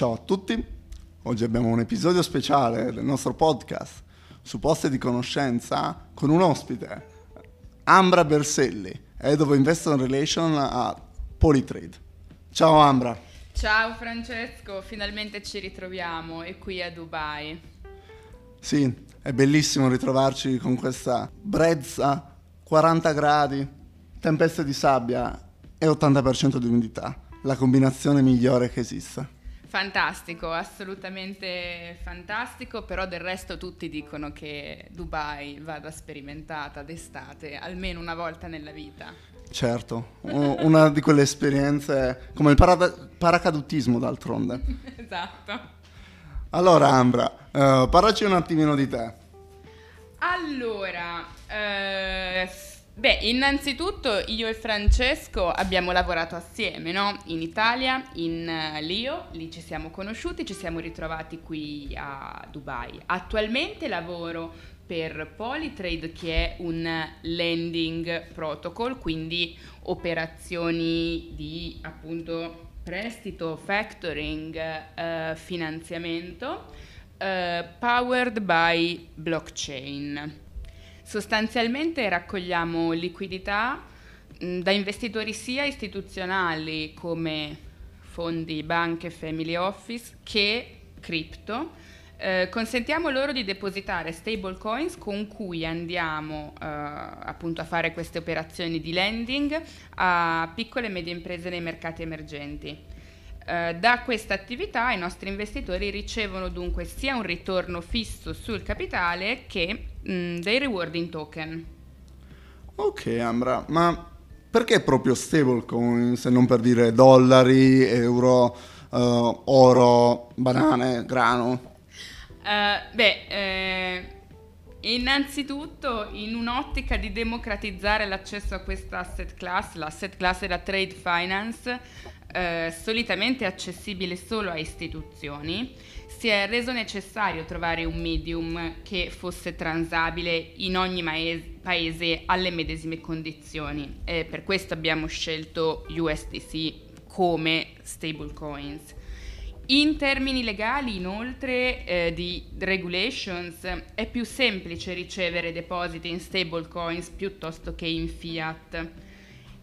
Ciao a tutti, oggi abbiamo un episodio speciale del nostro podcast su poste di conoscenza con un ospite, Ambra Berselli, Head of Investor Relation a Polytrade. Ciao Ambra. Ciao Francesco, finalmente ci ritroviamo e qui a Dubai. Sì, è bellissimo ritrovarci con questa brezza, 40 gradi, tempeste di sabbia e 80% di umidità, la combinazione migliore che esista. Fantastico, assolutamente fantastico, però del resto tutti dicono che Dubai vada sperimentata d'estate almeno una volta nella vita. Certo, una di quelle esperienze come il para- paracadutismo d'altronde. esatto. Allora Ambra, uh, parlaci un attimino di te. Allora, eh, Beh, innanzitutto io e Francesco abbiamo lavorato assieme, no? In Italia, in uh, Lio, lì ci siamo conosciuti, ci siamo ritrovati qui a Dubai. Attualmente lavoro per Polytrade che è un lending protocol, quindi operazioni di appunto prestito, factoring, uh, finanziamento, uh, powered by blockchain. Sostanzialmente raccogliamo liquidità mh, da investitori sia istituzionali come fondi, banche, family office che cripto. Eh, consentiamo loro di depositare stable coins con cui andiamo eh, appunto a fare queste operazioni di lending a piccole e medie imprese nei mercati emergenti. Eh, da questa attività i nostri investitori ricevono dunque sia un ritorno fisso sul capitale che mh, mm, dei reward in token. Ok Ambra, ma perché proprio stablecoin se non per dire dollari, euro, uh, oro, banane, grano? Uh, beh, eh, innanzitutto in un'ottica di democratizzare l'accesso a questa asset class, l'asset class della trade finance, eh, solitamente accessibile solo a istituzioni, si è reso necessario trovare un medium che fosse transabile in ogni maese, paese alle medesime condizioni. E per questo abbiamo scelto USDC come stablecoins. In termini legali, inoltre, eh, di regulations, è più semplice ricevere depositi in stablecoins piuttosto che in fiat.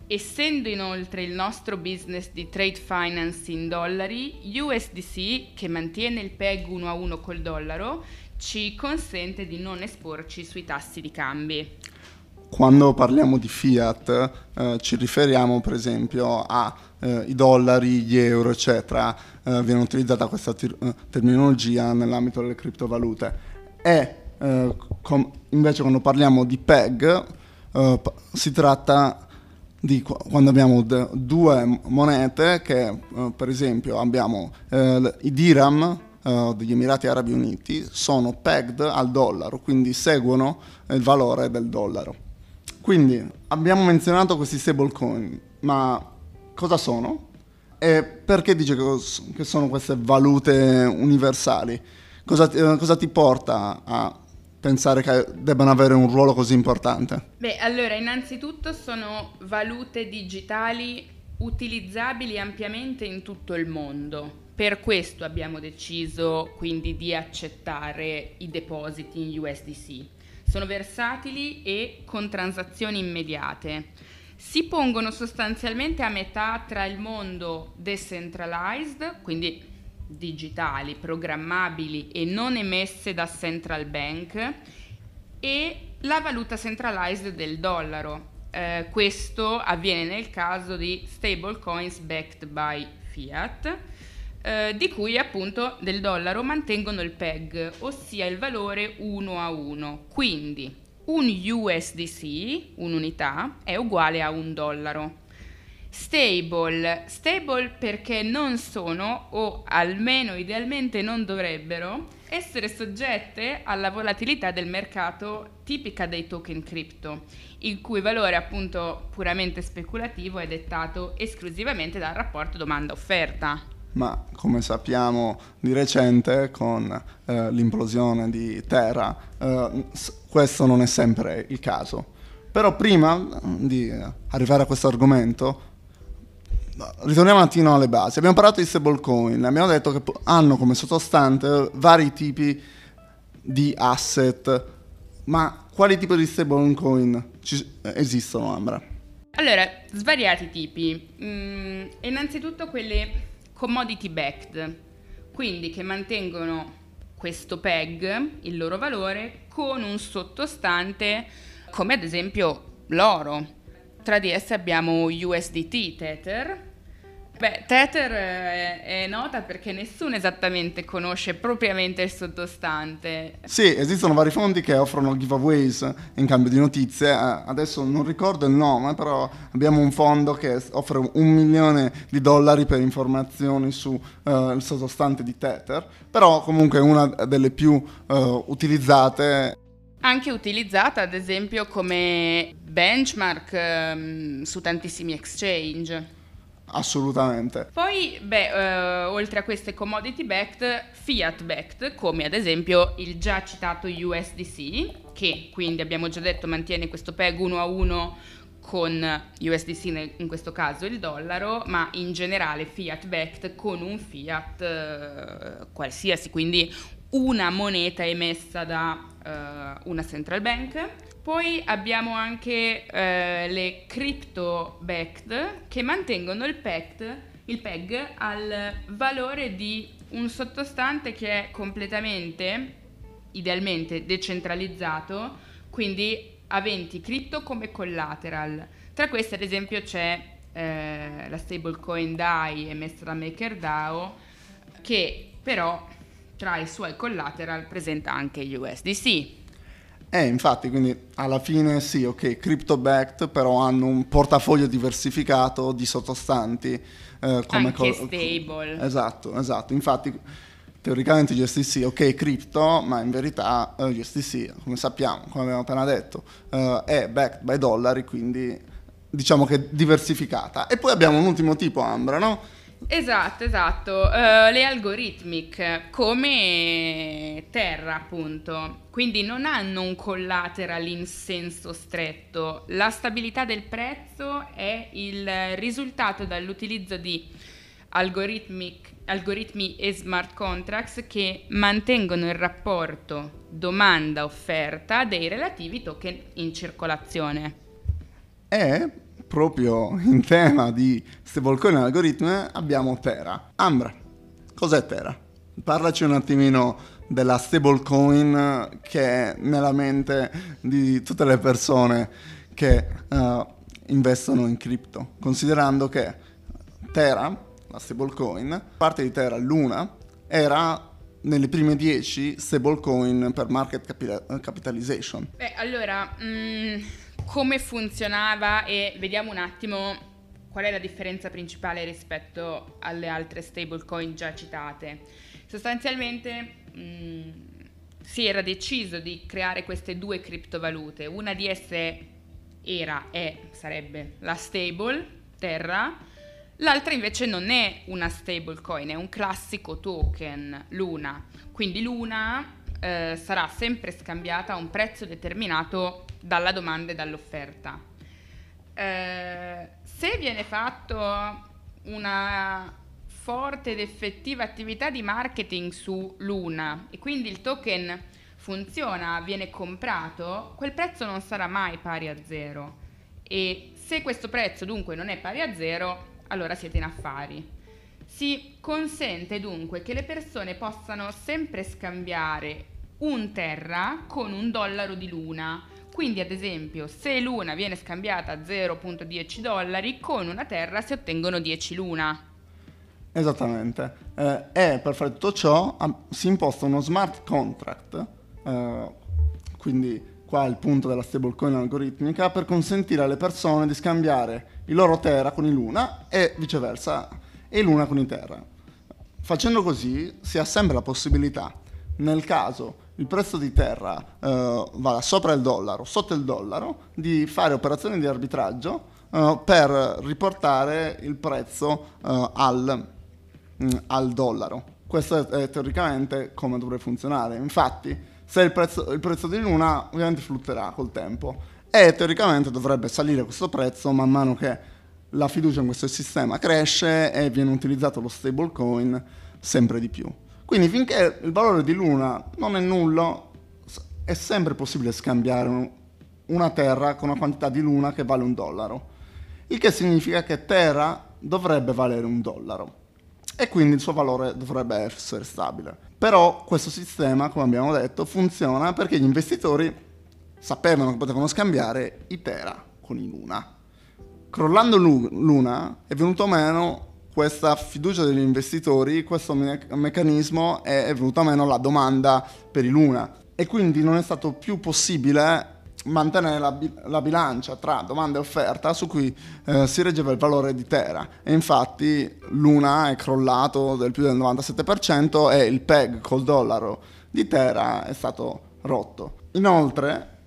Essendo inoltre il nostro business di trade finance in dollari, USDC, che mantiene il PEG 1 a 1 col dollaro, ci consente di non esporci sui tassi di cambi. Quando parliamo di fiat eh, ci riferiamo per esempio ai eh, dollari, gli euro, eccetera, eh, viene utilizzata questa ter- eh, terminologia nell'ambito delle criptovalute. E eh, com- invece quando parliamo di PEG eh, si tratta di quando abbiamo d- due monete che uh, per esempio abbiamo uh, i dirham uh, degli Emirati Arabi Uniti sono pegged al dollaro, quindi seguono il valore del dollaro. Quindi abbiamo menzionato questi stablecoin, ma cosa sono? E perché dice che sono queste valute universali? Cosa, cosa ti porta a pensare che debbano avere un ruolo così importante? Beh, allora, innanzitutto sono valute digitali utilizzabili ampiamente in tutto il mondo. Per questo abbiamo deciso quindi di accettare i depositi in USDC. Sono versatili e con transazioni immediate. Si pongono sostanzialmente a metà tra il mondo decentralized, quindi digitali, programmabili e non emesse da central bank e la valuta centralized del dollaro. Eh, questo avviene nel caso di stable coins backed by fiat, eh, di cui appunto del dollaro mantengono il PEG, ossia il valore 1 a 1. Quindi un USDC, un'unità, è uguale a un dollaro. Stable, stable perché non sono, o almeno idealmente non dovrebbero, essere soggette alla volatilità del mercato tipica dei token cripto, il cui valore appunto puramente speculativo è dettato esclusivamente dal rapporto domanda-offerta. Ma come sappiamo di recente con eh, l'implosione di Terra, eh, questo non è sempre il caso. Però prima di arrivare a questo argomento ritorniamo un attimo alle basi. Abbiamo parlato di stablecoin, abbiamo detto che hanno come sottostante vari tipi di asset, ma quali tipi di stablecoin ci esistono, Ambra? Allora, svariati tipi. Mm, innanzitutto quelle commodity backed, quindi che mantengono questo PEG, il loro valore, con un sottostante come ad esempio l'oro. Tra di esse abbiamo USDT, Tether, Beh, Tether è, è, nota perché nessuno esattamente conosce propriamente il sottostante. Sì, esistono vari fondi che offrono giveaways in cambio di notizie. Eh, adesso non ricordo il nome, però abbiamo un fondo che offre un milione di dollari per informazioni sul uh, sottostante di Tether. Però comunque è una delle più uh, utilizzate anche utilizzata ad esempio come benchmark um, su tantissimi exchange. Assolutamente. Poi, beh, eh, oltre a queste commodity backed, fiat backed, come ad esempio il già citato USDC, che quindi abbiamo già detto mantiene questo PEG 1 a 1 con USDC in questo caso il dollaro, ma in generale fiat backed con un fiat eh, qualsiasi, quindi una moneta emessa da eh, una central bank poi abbiamo anche eh, le crypto backed che mantengono il PEG, il PEG al valore di un sottostante che è completamente, idealmente, decentralizzato, quindi aventi cripto come collateral. Tra queste ad esempio c'è eh, la stablecoin DAI emessa da MakerDAO che però tra i suoi collateral presenta anche USDC. Eh, infatti, quindi alla fine sì, ok, crypto backed, però hanno un portafoglio diversificato di sottostanti. Eh, come Anche co- stable. Esatto, esatto. Infatti, teoricamente GSTC, ok, crypto, ma in verità uh, eh, GSTC, come sappiamo, come abbiamo appena detto, uh, è backed by dollari, quindi diciamo che diversificata. E poi abbiamo un ultimo tipo, Ambra, no? Esatto, esatto, uh, le algorithmic come Terra appunto, quindi non hanno un collateral in senso stretto, la stabilità del prezzo è il risultato dall'utilizzo di algoritmi e smart contracts che mantengono il rapporto domanda-offerta dei relativi token in circolazione. E proprio in tema di stablecoin e algoritmi abbiamo Terra. Ambra, cos'è Terra? Parlaci un attimino della stablecoin che è nella mente di tutte le persone che uh, investono in cripto, considerando che Terra, la stablecoin, parte di Terra Luna, era nelle prime 10 stablecoin per market capitalization. Beh, allora, mh, mm, come funzionava e vediamo un attimo qual è la differenza principale rispetto alle altre stablecoin già citate. Sostanzialmente mh, mm, si era deciso di creare queste due criptovalute, una di esse era e sarebbe la stable Terra, l'altra invece non è una stablecoin, è un classico token Luna. Quindi Luna eh, sarà sempre scambiata a un prezzo determinato dalla domanda e dall'offerta. Eh, se viene fatto una forte ed effettiva attività di marketing su Luna e quindi il token funziona, viene comprato, quel prezzo non sarà mai pari a zero. E se questo prezzo dunque non è pari a zero, allora siete in affari. Si consente dunque che le persone possano sempre scambiare un terra con un dollaro di luna. Quindi, ad esempio, se l'una viene scambiata a 0.10 dollari, con una terra si ottengono 10 luna. Esattamente. Eh, e per fare tutto ciò si imposta uno smart contract, eh, quindi qua è il punto della stablecoin algoritmica, per consentire alle persone di scambiare i loro terra con i luna e viceversa e l'una con i terra. Facendo così si ha sempre la possibilità, nel caso il prezzo di terra eh, vada sopra il dollaro, sotto il dollaro, di fare operazioni di arbitraggio eh, per riportare il prezzo eh, al, mh, mm, al, dollaro. Questo è, è, teoricamente come dovrebbe funzionare. Infatti, se il prezzo, il prezzo di luna ovviamente fluttuerà col tempo e teoricamente dovrebbe salire questo prezzo man mano che la fiducia in questo sistema cresce e viene utilizzato lo stablecoin sempre di più. Quindi finché il valore di Luna non è nullo, è sempre possibile scambiare una Terra con una quantità di Luna che vale un dollaro. Il che significa che Terra dovrebbe valere un dollaro e quindi il suo valore dovrebbe essere stabile. Però questo sistema, come abbiamo detto, funziona perché gli investitori sapevano che potevano scambiare i Tera con i Luna. Crollando Luna è venuto meno questa fiducia degli investitori, questo me- meccanismo è, è venuto meno la domanda per i Luna e quindi non è stato più possibile mantenere la, la, bilancia tra domanda e offerta su cui eh, si reggeva il valore di Terra e infatti l'una è crollato del più del 97% e il PEG col dollaro di Terra è stato rotto. Inoltre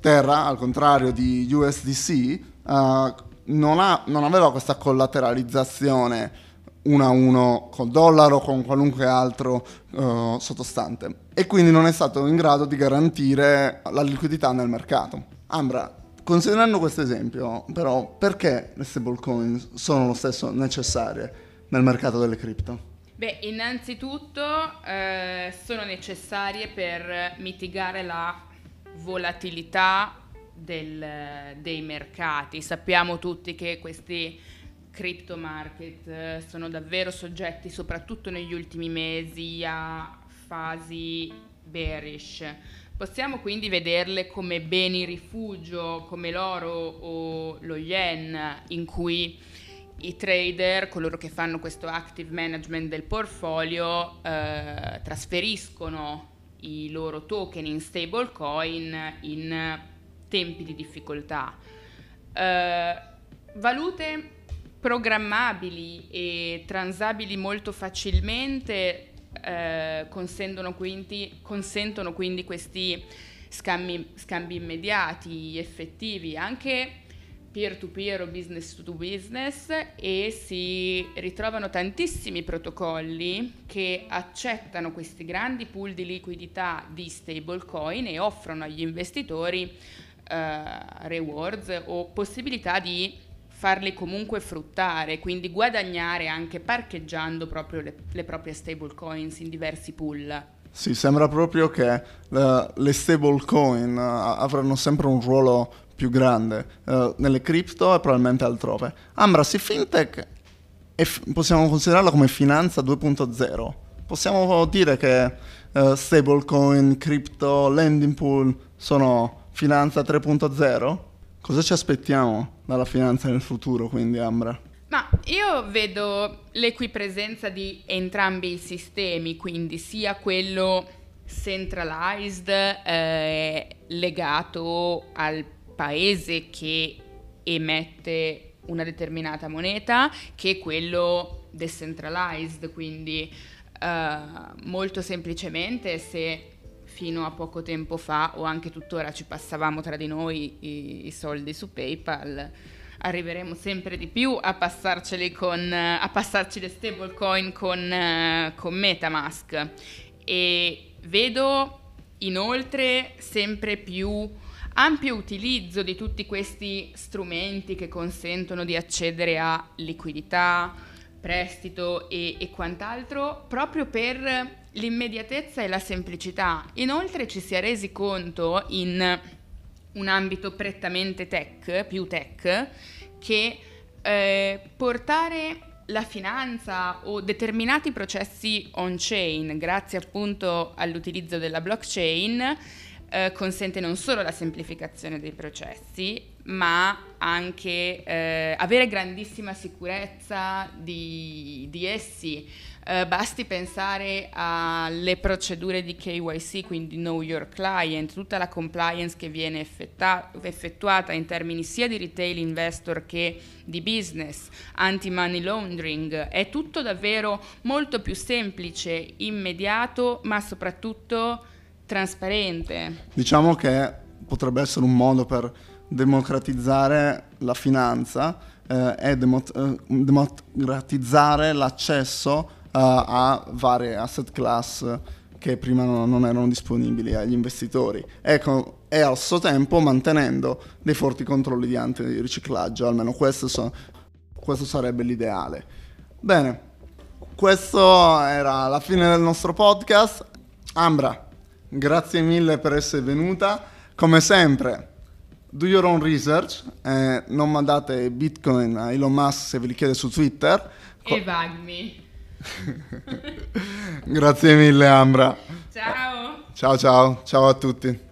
Terra, al contrario di USDC, eh, non, ha, non aveva questa collateralizzazione uno a uno col dollaro o con qualunque altro uh, sottostante e quindi non è stato in grado di garantire la liquidità nel mercato. Ambra, considerando questo esempio, però, perché le stablecoin sono lo stesso necessarie nel mercato delle cripto? Beh, innanzitutto eh, sono necessarie per mitigare la volatilità del, dei mercati. Sappiamo tutti che questi crypto market eh, sono davvero soggetti, soprattutto negli ultimi mesi, a fasi bearish. Possiamo quindi vederle come beni rifugio, come l'oro o lo yen, in cui i trader, coloro che fanno questo active management del portfolio, eh, trasferiscono i loro token in stablecoin in tempi di difficoltà. Eh, valute programmabili e transabili molto facilmente eh, consentono, quindi, consentono, quindi, questi scambi, scambi immediati, effettivi, anche peer-to-peer o business to business e si ritrovano tantissimi protocolli che accettano questi grandi pool di liquidità di stablecoin e offrono agli investitori rewards o possibilità di farli comunque fruttare, quindi guadagnare anche parcheggiando proprio le, le proprie stablecoins in diversi pool. Sì, sembra proprio che uh, le stablecoin uh, avranno sempre un ruolo più grande uh, nelle cripto e probabilmente altrove. Ambra, se fintech f- possiamo considerarla come finanza 2.0. Possiamo dire che uh, stablecoin, crypto, lending pool sono finanza 3.0? Cosa ci aspettiamo dalla finanza nel futuro, quindi, Ambra? Ma io vedo l'equipresenza di entrambi i sistemi, quindi sia quello centralized eh, legato al paese che emette una determinata moneta, che quello decentralized, quindi eh, molto semplicemente se fino a poco tempo fa o anche tuttora ci passavamo tra di noi i, i soldi su PayPal, arriveremo sempre di più a passarceli con a passarci le stablecoin con, con Metamask. E vedo inoltre sempre più ampio utilizzo di tutti questi strumenti che consentono di accedere a liquidità, prestito e, e quant'altro proprio per l'immediatezza e la semplicità. Inoltre ci si è resi conto in un ambito prettamente tech, più tech, che eh, portare la finanza o determinati processi on-chain, grazie appunto all'utilizzo della blockchain, eh, consente non solo la semplificazione dei processi, ma anche eh, avere grandissima sicurezza di, di essi. Eh, basti pensare alle procedure di KYC, quindi Know Your Client, tutta la compliance che viene effetta- effettuata in termini sia di retail investor che di business, anti-money laundering, è tutto davvero molto più semplice, immediato, ma soprattutto trasparente. Diciamo che potrebbe essere un modo per democratizzare la finanza eh, e demo- eh, democratizzare l'accesso uh, a varie asset class che prima no, non erano disponibili agli investitori ecco, e allo stesso tempo mantenendo dei forti controlli di antiriciclaggio, almeno queste sono questo sarebbe l'ideale. Bene, questa era la fine del nostro podcast. Ambra, grazie mille per essere venuta. Come sempre, do your own research, eh, non mandate bitcoin a Elon Musk se ve li chiede su Twitter. E Vagmi. grazie mille Ambra. Ciao. Ciao ciao, ciao a tutti.